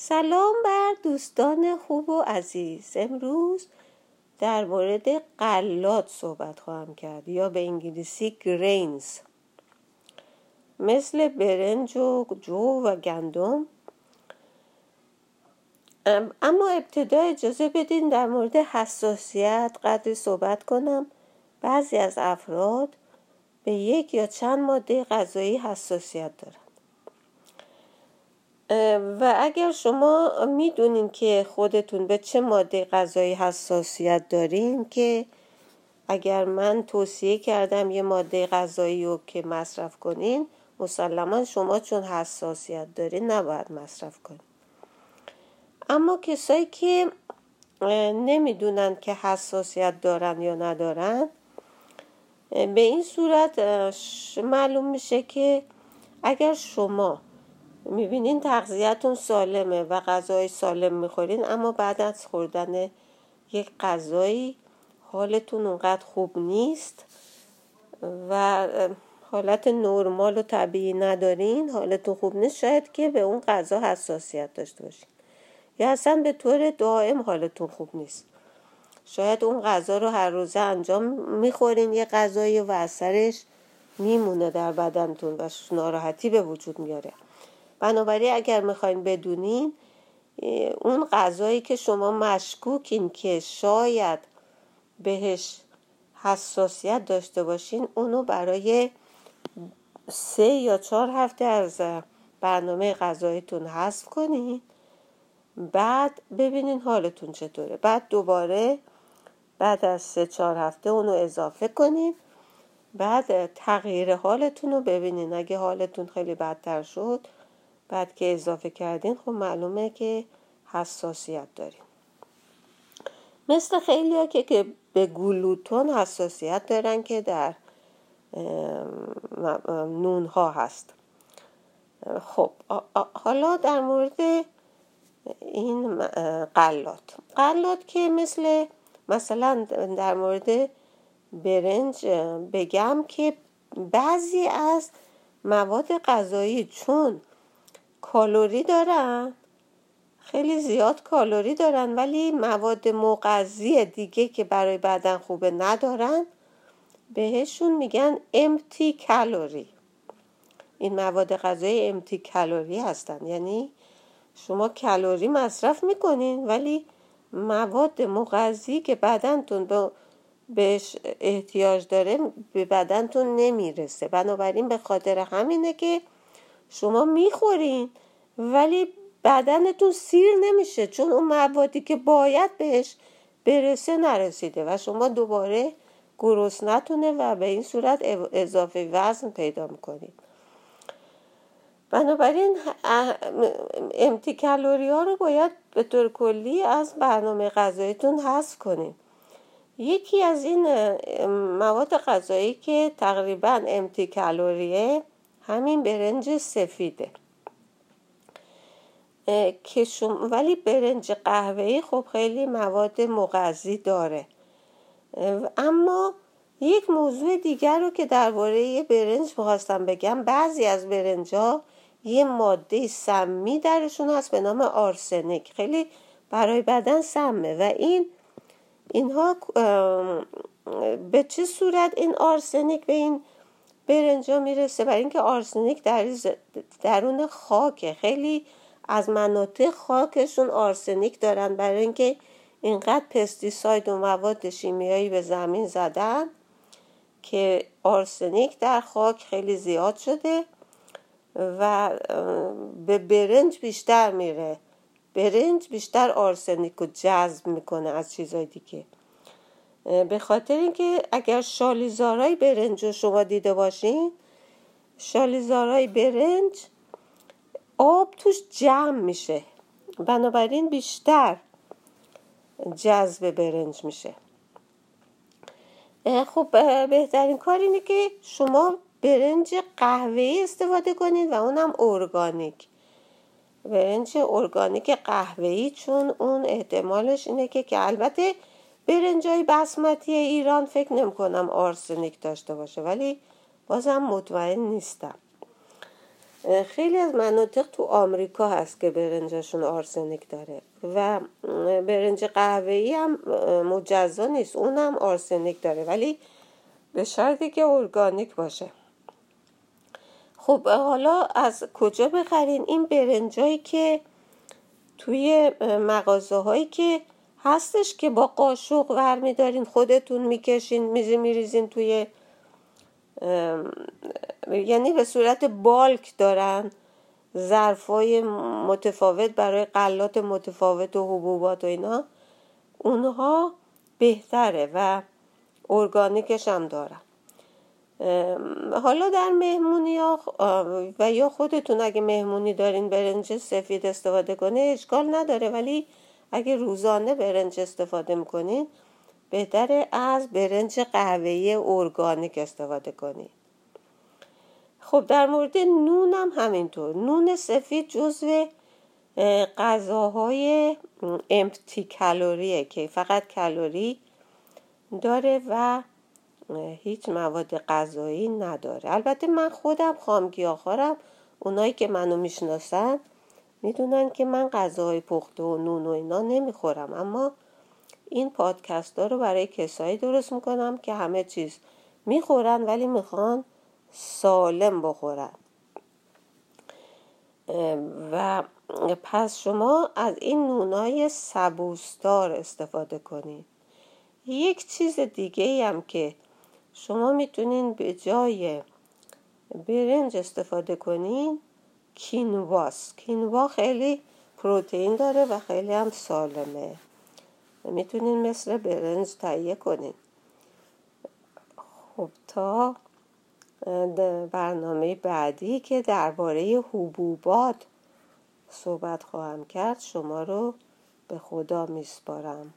سلام بر دوستان خوب و عزیز. امروز در مورد قلات صحبت خواهم کرد یا به انگلیسی گرینز مثل برنج و جو و گندم. اما ابتدا اجازه بدین در مورد حساسیت قدری صحبت کنم. بعضی از افراد به یک یا چند ماده غذایی حساسیت دارند و اگر شما می‌دونین که خودتون به چه ماده غذایی حساسیت دارین که اگر من توصیه کردم یه ماده غذایی رو که مصرف کنین مسلما شما چون حساسیت دارین نباید مصرف کنین. اما کسایی که نمی‌دونن که حساسیت دارن یا ندارن به این صورت معلوم میشه که اگر شما می‌بینین تغذیهتون سالمه و غذای سالم می‌خورین اما بعد از خوردن یک غذایی حالتون اونقدر خوب نیست و حالت نرمال و طبیعی ندارین حالتون خوب نیست شاید که به اون غذا حساسیت داشته باشین. یا اصلا به طور دائم حالتون خوب نیست. شاید اون غذا رو هر روزه انجام می‌خورین یه غذایی و اثرش میمونه در بدنتون و ناراحتی به وجود میاره. بنابراین اگر می‌خواین بدونین اون غذایی که شما مشکوکین که شاید بهش حساسیت داشته باشین اونو برای سه یا چهار هفته از برنامه غذاییتون حذف کنین. بعد ببینین حالتون چطوره. بعد دوباره بعد از سه چهار هفته اونو اضافه کنین. بعد تغییر حالتون رو ببینین. اگه حالتون خیلی بدتر شد بعد که اضافه کردین خب معلومه که حساسیت دارین مثل خیلی ها که, که به گلوتون حساسیت دارن که در نون ها هست. خب حالا در مورد این قلات قلات که مثل مثلا در مورد برنج بگم که بعضی از مواد غذایی چون کالوری دارن. خیلی زیاد کالوری دارن ولی مواد مغذی دیگه که برای بدن خوبه ندارن. بهشون میگن امتی کالوری این مواد غذایی امتی کالوری هستن. یعنی شما کالری مصرف می‌کنین ولی مواد مغذی که بدنتون به بهش احتیاج داره به بدنتون نمی‌رسه. بنابراین به خاطر همینه که شما می‌خورین. ولی بدنتون سیر نمیشه. چون اون موادی که باید بهش برسه نرسیده و شما دوباره نتونه و به این صورت اضافه وزن پیدا می‌کنید. بنابراین امتی کالوری ها رو باید به طور کلی از برنامه غذاییتون حذف کنید یکی از این مواد غذایی که تقریبا امتی کالوریه همین برنج سفیده. که ولی برنج قهوه‌ای خب خیلی مواد مغذی داره. اما یک موضوع دیگر رو که درباره برنج می‌خواستم بگم. بعضی از برنج یه ماده سمی درشون هست به نام آرسنیک خیلی برای بدن سمه و این اینها به چه صورت این آرسنیک به این برنجا می‌رسه برای اینکه آرسنیک در درون خاکه. خیلی از مناطق خاکشون آرسنیک دارن برای اینکه اینقدر پستیساید و مواد شیمیایی به زمین زدن که آرسنیک در خاک خیلی زیاد شده و به برنج بیشتر میره. برنج بیشتر آرسنیک رو جذب می‌کنه از چیزهای دیگه. به خاطر اینکه اگر شالیزارای برنج رو شما دیده باشین شالیزارای برنج آب توش جمع میشه. بنابراین بیشتر جذب برنج میشه. خب بهترین کار اینه که شما برنج قهوه‌ای استفاده کنید و اونم ارگانیک. برنج ارگانیک قهوه‌ای چون اون احتمالش اینه که که البته برنجای بسمتی ایران فکر نمی کنم آرسنیک داشته باشه ولی بازم مطمئن نیستم. خیلی از مناطق تو آمریکا هست که برنجشون آرسنیک داره و برنج قهوه‌ای هم مجزا نیست اونم آرسنیک داره ولی به شرطی که ارگانیک باشه. خب حالا از کجا بخرین؟ این برنجایی که توی مغازه هایی که هستش که با قاشق ور میدارین خودتون می‌کشین میزی میریزین توی یعنی به صورت بالک دارن ظرفای متفاوت برای قلات متفاوت و حبوبات و اینا. اونها بهتره و ارگانیکش هم دارن. حالا در مهمونی ها و یا خودتون اگه مهمونی دارین برنج سفید استفاده کنه اشکال نداره. ولی اگه روزانه برنج استفاده می‌کنین بهتره از برنج قهوه‌ای ارگانیک استفاده کنید خب در مورد نون هم همینطور. نون سفید جزو غذاهای امپتی کالریه که فقط کالری داره و هیچ مواد غذایی نداره. البته من خودم خامگیاخارم اونایی که منو می‌شناسن می‌دونن که من غذاهای پخته و نون و اینا نمی‌خورم اما این پادکست ها رو برای کسایی درست می‌کنم که همه چیز می‌خورن ولی می‌خوان سالم بخورن. و پس شما از این نونای سبوستار استفاده کنید. یک چیز دیگه هم که شما می‌تونین به جای برنج استفاده کنین کینواس. کینوا خیلی پروتئین داره و خیلی هم سالمه. می‌تونین مثل برنج تهیه کنین. خب تا برنامه بعدی که درباره حبوبات صحبت خواهم کرد شما رو به خدا میسپارم.